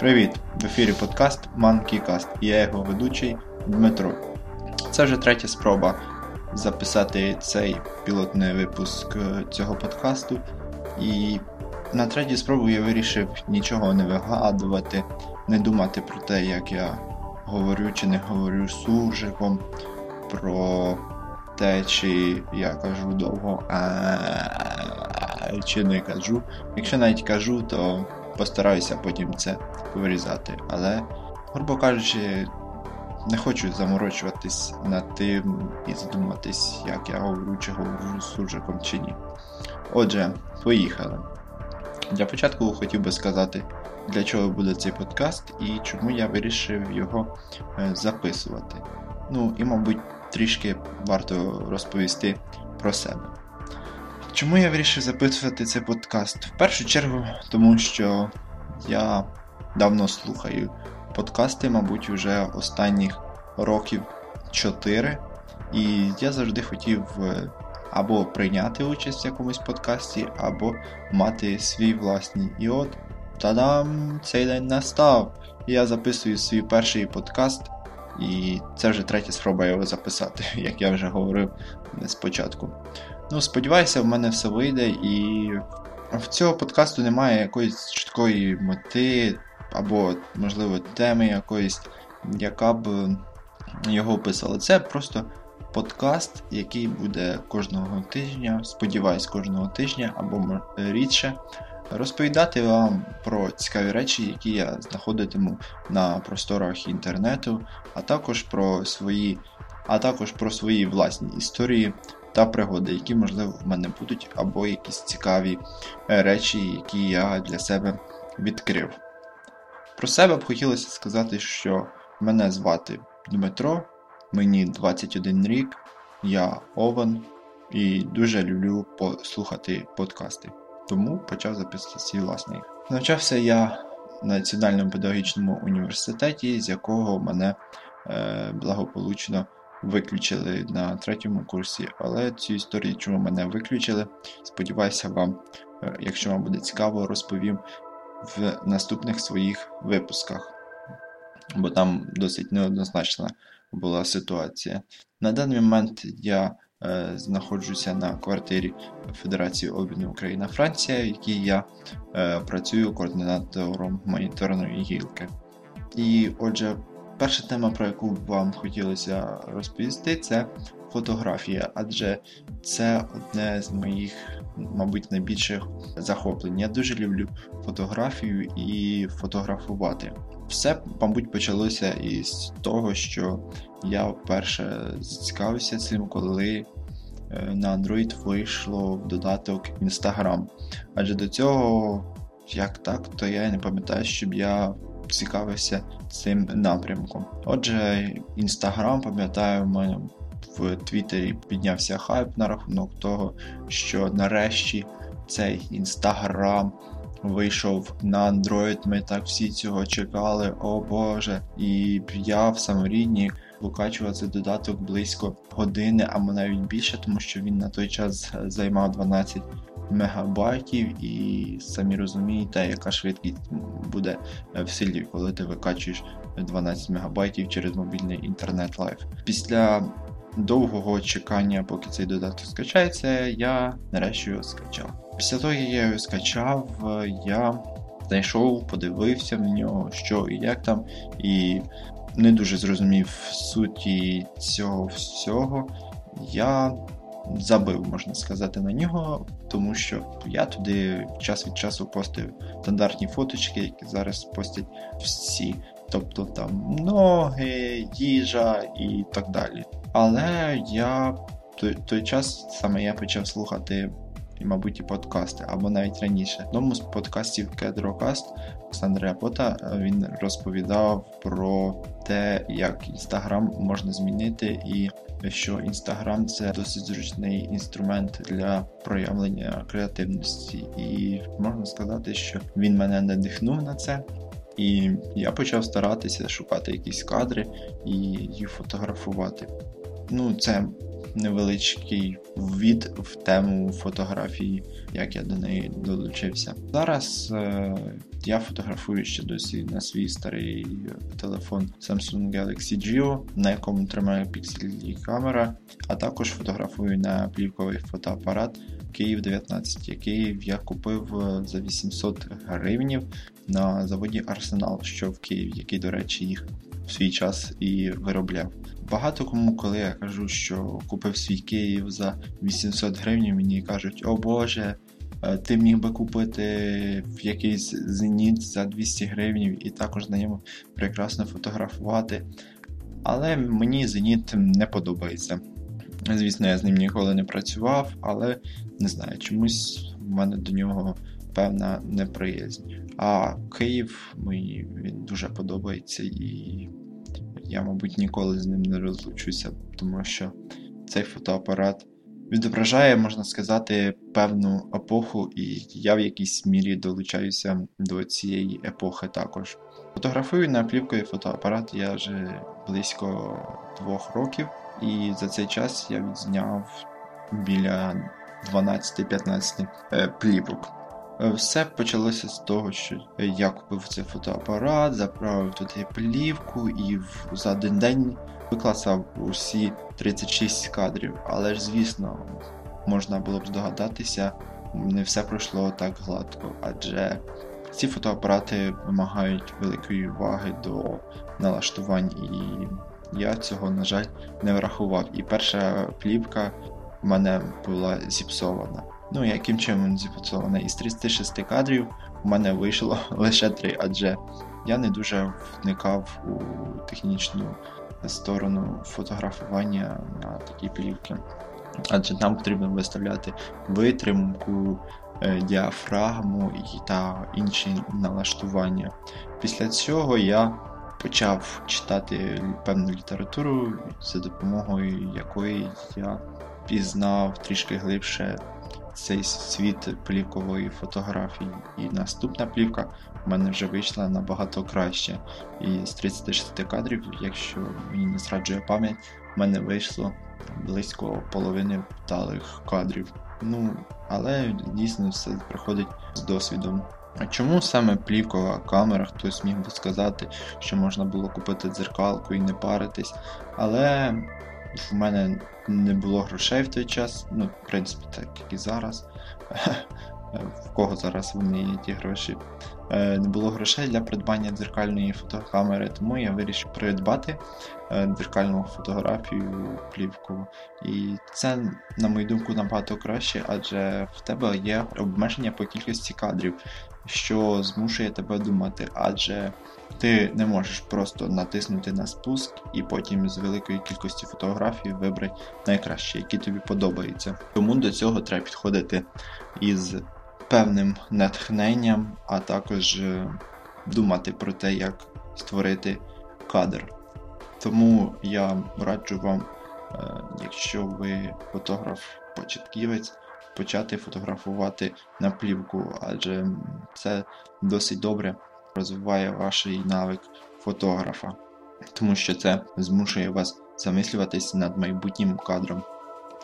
Привіт! В ефірі подкаст MonkeyCast і я його ведучий Дмитро. Це вже третя спроба записати цей пілотний випуск е, цього подкасту. І на третю спробу я вирішив нічого не вигадувати, не думати про те, як я говорю чи не говорю суржиком, про те, чи я кажу довго, чи не кажу. Якщо навіть кажу, то постараюся потім це вирізати. Але, грубо кажучи, не хочу заморочуватись над тим і задуматись, як я говорю, чи говорю з суржиком чи ні. Отже, поїхали. Для початку хотів би сказати, для чого буде цей подкаст і чому я вирішив його е, записувати. Ну і, мабуть, трішки варто розповісти про себе. Чому я вирішив записувати цей подкаст? В першу чергу, тому що я давно слухаю подкасти, мабуть, вже останніх років 4. І я завжди хотів е, або прийняти участь в якомусь подкасті, або мати свій власний. І от, та-дам, цей день настав. Я записую свій перший подкаст, і це вже третя спроба його записати, як я вже говорив спочатку. Ну, сподіваюся, в мене все вийде, і в цього подкасту немає якоїсь чіткої мети, або, можливо, теми якоїсь, яка б його описала. Це просто подкаст, який буде кожного тижня, сподіваюсь, кожного тижня або рідше, розповідати вам про цікаві речі, які я знаходитиму на просторах інтернету, а також про свої, а також про свої власні історії та пригоди, які, можливо, в мене будуть, або якісь цікаві е, речі, які я для себе відкрив. Про себе б хотілося сказати, що мене звати Дмитро, мені 21 рік, я Овен і дуже люблю послухати подкасти. Тому почав записувати свій власний. Навчався я в Національному педагогічному університеті, з якого мене е, благополучно виключили на третьому курсі, але цю історію, чому мене виключили, сподіваюся, вам, е, якщо вам буде цікаво, розповім в наступних своїх випусках, бо там досить неоднозначна була ситуація. На даний момент я е, знаходжуся на квартирі Федерації обміну Україна-Франція, в якій я е, працюю координатором моніторної гілки. І отже, Перша тема, про яку вам хотілося розповісти, це фотографія, адже це одне з моїх, мабуть, найбільших захоплень. Я дуже люблю фотографію і фотографувати. Все, мабуть, почалося із того, що я вперше зацікавився цим, коли е, на Android вийшло в додаток Instagram. Адже до цього, як так, то я не пам'ятаю, щоб я цікавився цим напрямком. Отже, інстаграм, пам'ятаю, в мене в Твіттері піднявся хайп на рахунок того, що нарешті цей інстаграм вийшов на Android. Ми так всі цього чекали, о Боже. І я в саморідні викачував цей додаток близько години, або навіть більше, тому що він на той час займав 12 мегабайтів, і самі розумієте, яка швидкість буде в селі, коли ти викачуєш 12 мегабайтів через мобільний інтернет life. Після довгого чекання, поки цей додаток скачається, я нарешті його скачав. Після того, як я його скачав, я знайшов, подивився в нього, що і як там, і не дуже зрозумів суті цього всього. Я забив, можна сказати, на нього, тому що я туди час від часу постив стандартні фоточки, які зараз постять всі. Тобто там ноги, їжа і так далі. Але я той, той час саме я почав слухати. І, мабуть, і подкасти, або навіть раніше. В з подкастів Кедрокаст Олександра Пота він розповідав про те, як Інстаграм можна змінити, і що Instagram це досить зручний інструмент для проявлення креативності, і можна сказати, що він мене надихнув на це. І я почав старатися шукати якісь кадри і їх фотографувати. Ну, це невеличкий від в тему фотографії, як я до неї долучився. Зараз е, я фотографую ще досі на свій старий телефон Samsung Galaxy Geo, на якому тримає пікселі камера, а також фотографую на плівковий фотоапарат Київ 19, який я купив е, за 800 гривнів на заводі Арсенал, що в Києві, який, до речі, їх свій час і виробляв. Багато кому, коли я кажу, що купив свій Київ за 800 гривень, мені кажуть, о Боже, е, ти міг би купити в якийсь зеніт за 200 гривень і також на ньому прекрасно фотографувати. Але мені зеніт не подобається. Звісно, я з ним ніколи не працював, але не знаю, чомусь в мене до нього певна неприязнь. А Київ мені він дуже подобається, і я, мабуть, ніколи з ним не розлучуся, тому що цей фотоапарат відображає, можна сказати, певну епоху, і я в якійсь мірі долучаюся до цієї епохи також. Фотографую на плівковий фотоапарат я вже близько двох років, і за цей час я відзняв біля 12-15 е, плівок. Е, все почалося з того, що я купив цей фотоапарат, заправив туди плівку і за один день викласав усі 36 кадрів. Але ж, звісно, можна було б здогадатися, не все пройшло так гладко, адже ці фотоапарати вимагають великої уваги до налаштувань, і я цього, на жаль, не врахував. І перша плівка в мене була зіпсована. Ну, яким чином зіпсована? Із 36 кадрів у мене вийшло лише 3, адже я не дуже вникав у технічну сторону фотографування на такі плівки. Адже нам потрібно виставляти витримку, е, діафрагму та інші налаштування. Після цього я почав читати певну літературу, за допомогою якої я пізнав трішки глибше цей світ плівкової фотографії. І наступна плівка в мене вже вийшла набагато краще. І з 36 кадрів, якщо мені не зраджує пам'ять, в мене вийшло близько половини вдалих кадрів. Ну, але дійсно все приходить з досвідом. А чому саме плівкова камера? Хтось міг би сказати, що можна було купити дзеркалку і не паритись. Але в мене не було грошей в той час, ну, в принципі, так як і зараз. В кого зараз вони є ті гроші. Е, не було грошей для придбання дзеркальної фотокамери, тому я вирішив придбати е, дзеркальну фотографію плівку. І це, на мою думку, набагато краще, адже в тебе є обмеження по кількості кадрів, що змушує тебе думати, адже ти не можеш просто натиснути на спуск і потім з великої кількості фотографій вибрати найкраще, які тобі подобаються. Тому до цього треба підходити із певним натхненням, а також е, думати про те, як створити кадр. Тому я раджу вам, е, якщо ви фотограф-початківець, почати фотографувати на плівку, адже це досить добре розвиває ваш навик фотографа, тому що це змушує вас замислюватись над майбутнім кадром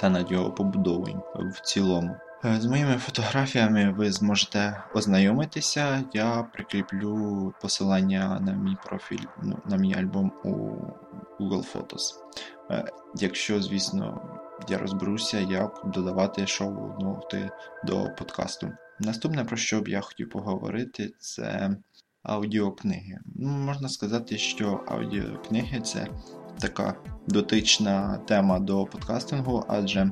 та над його побудовою в цілому. Е, з моїми фотографіями ви зможете ознайомитися. Я прикріплю посилання на мій профіль, ну, на мій альбом у Google Photos. Е, якщо, звісно, я розберуся, як додавати шоу-ноти до подкасту. Наступне, про що б я хотів поговорити, це аудіокниги. Ну, Можна сказати, що аудіокниги це така дотична тема до подкастингу, адже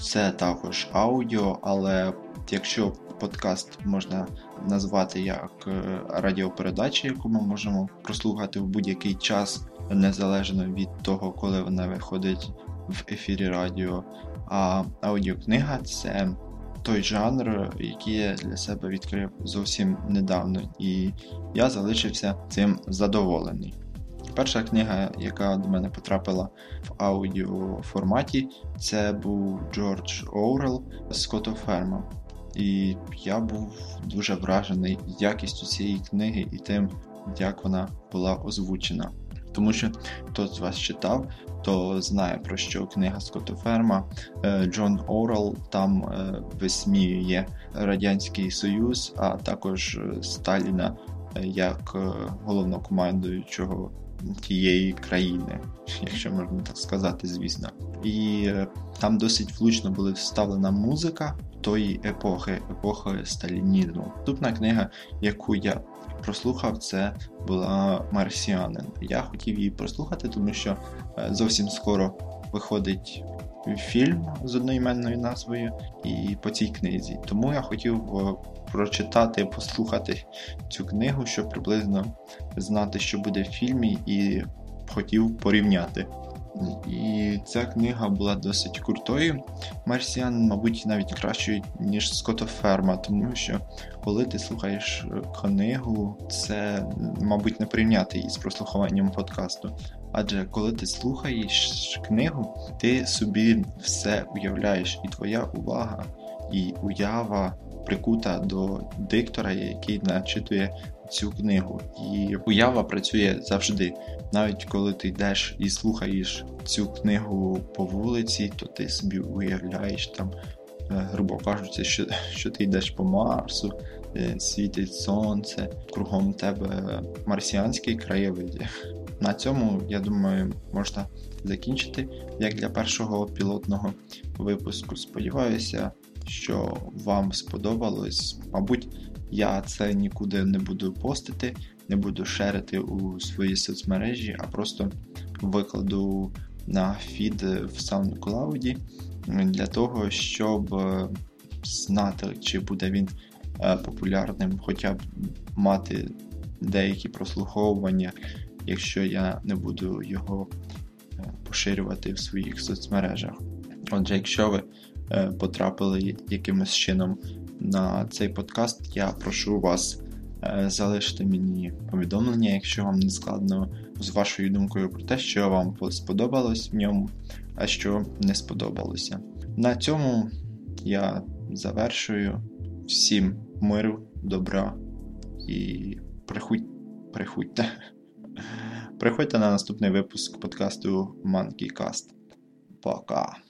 це також аудіо, але якщо подкаст можна назвати як е, радіопередача, яку ми можемо прослухати в будь-який час, незалежно від того, коли вона виходить в ефірі радіо, а аудіокнига це той жанр, який я для себе відкрив зовсім недавно, і я залишився цим задоволений. Перша книга, яка до мене потрапила в аудіоформаті, це був Джордж Оурел Скотоферма. І я був дуже вражений якістю цієї книги і тим, як вона була озвучена. Тому що хто з вас читав, то знає про що книга Скотоферма. Е, Джон Орел там е, висміює Радянський Союз, а також Сталіна як головнокомандуючого тієї країни, якщо можна так сказати, звісно. І там досить влучно була вставлена музика тої епохи, епохи сталінізму. Наступна книга, яку я прослухав, це була Марсіанин. Я хотів її прослухати, тому що е, зовсім скоро виходить фільм з одноіменною назвою і по цій книзі. Тому я хотів е, прочитати, послухати цю книгу, щоб приблизно знати, що буде в фільмі, і хотів порівняти. І ця книга була досить крутою. Марсіан, мабуть, навіть кращою, ніж Скотоферма, тому що коли ти слухаєш книгу, це, мабуть, не порівняти із прослухуванням подкасту. Адже коли ти слухаєш книгу, ти собі все уявляєш, і твоя увага і уява прикута до диктора, який начитує цю книгу. І уява працює завжди. Навіть коли ти йдеш і слухаєш цю книгу по вулиці, то ти собі уявляєш там, е, грубо кажучи, що, що ти йдеш по Марсу. Е, світить сонце, кругом тебе марсіанські краєвиди. На цьому, я думаю, можна закінчити як для першого пілотного випуску. Сподіваюся, що вам сподобалось. Мабуть, я це нікуди не буду постити, не буду шерити у свої соцмережі, а просто викладу на фід в SoundCloud для того, щоб е, знати, чи буде він е, популярним, хоча б мати деякі прослуховування, якщо я не буду його е, поширювати в своїх соцмережах. Отже, якщо ви потрапили якимось чином на цей подкаст, я прошу вас е, залишити мені повідомлення, якщо вам не складно з вашою думкою про те, що вам сподобалось в ньому, а що не сподобалося. На цьому я завершую. Всім миру, добра і приходь, приходьте. Приходьте на наступний випуск подкасту Monkey Cast. Пока.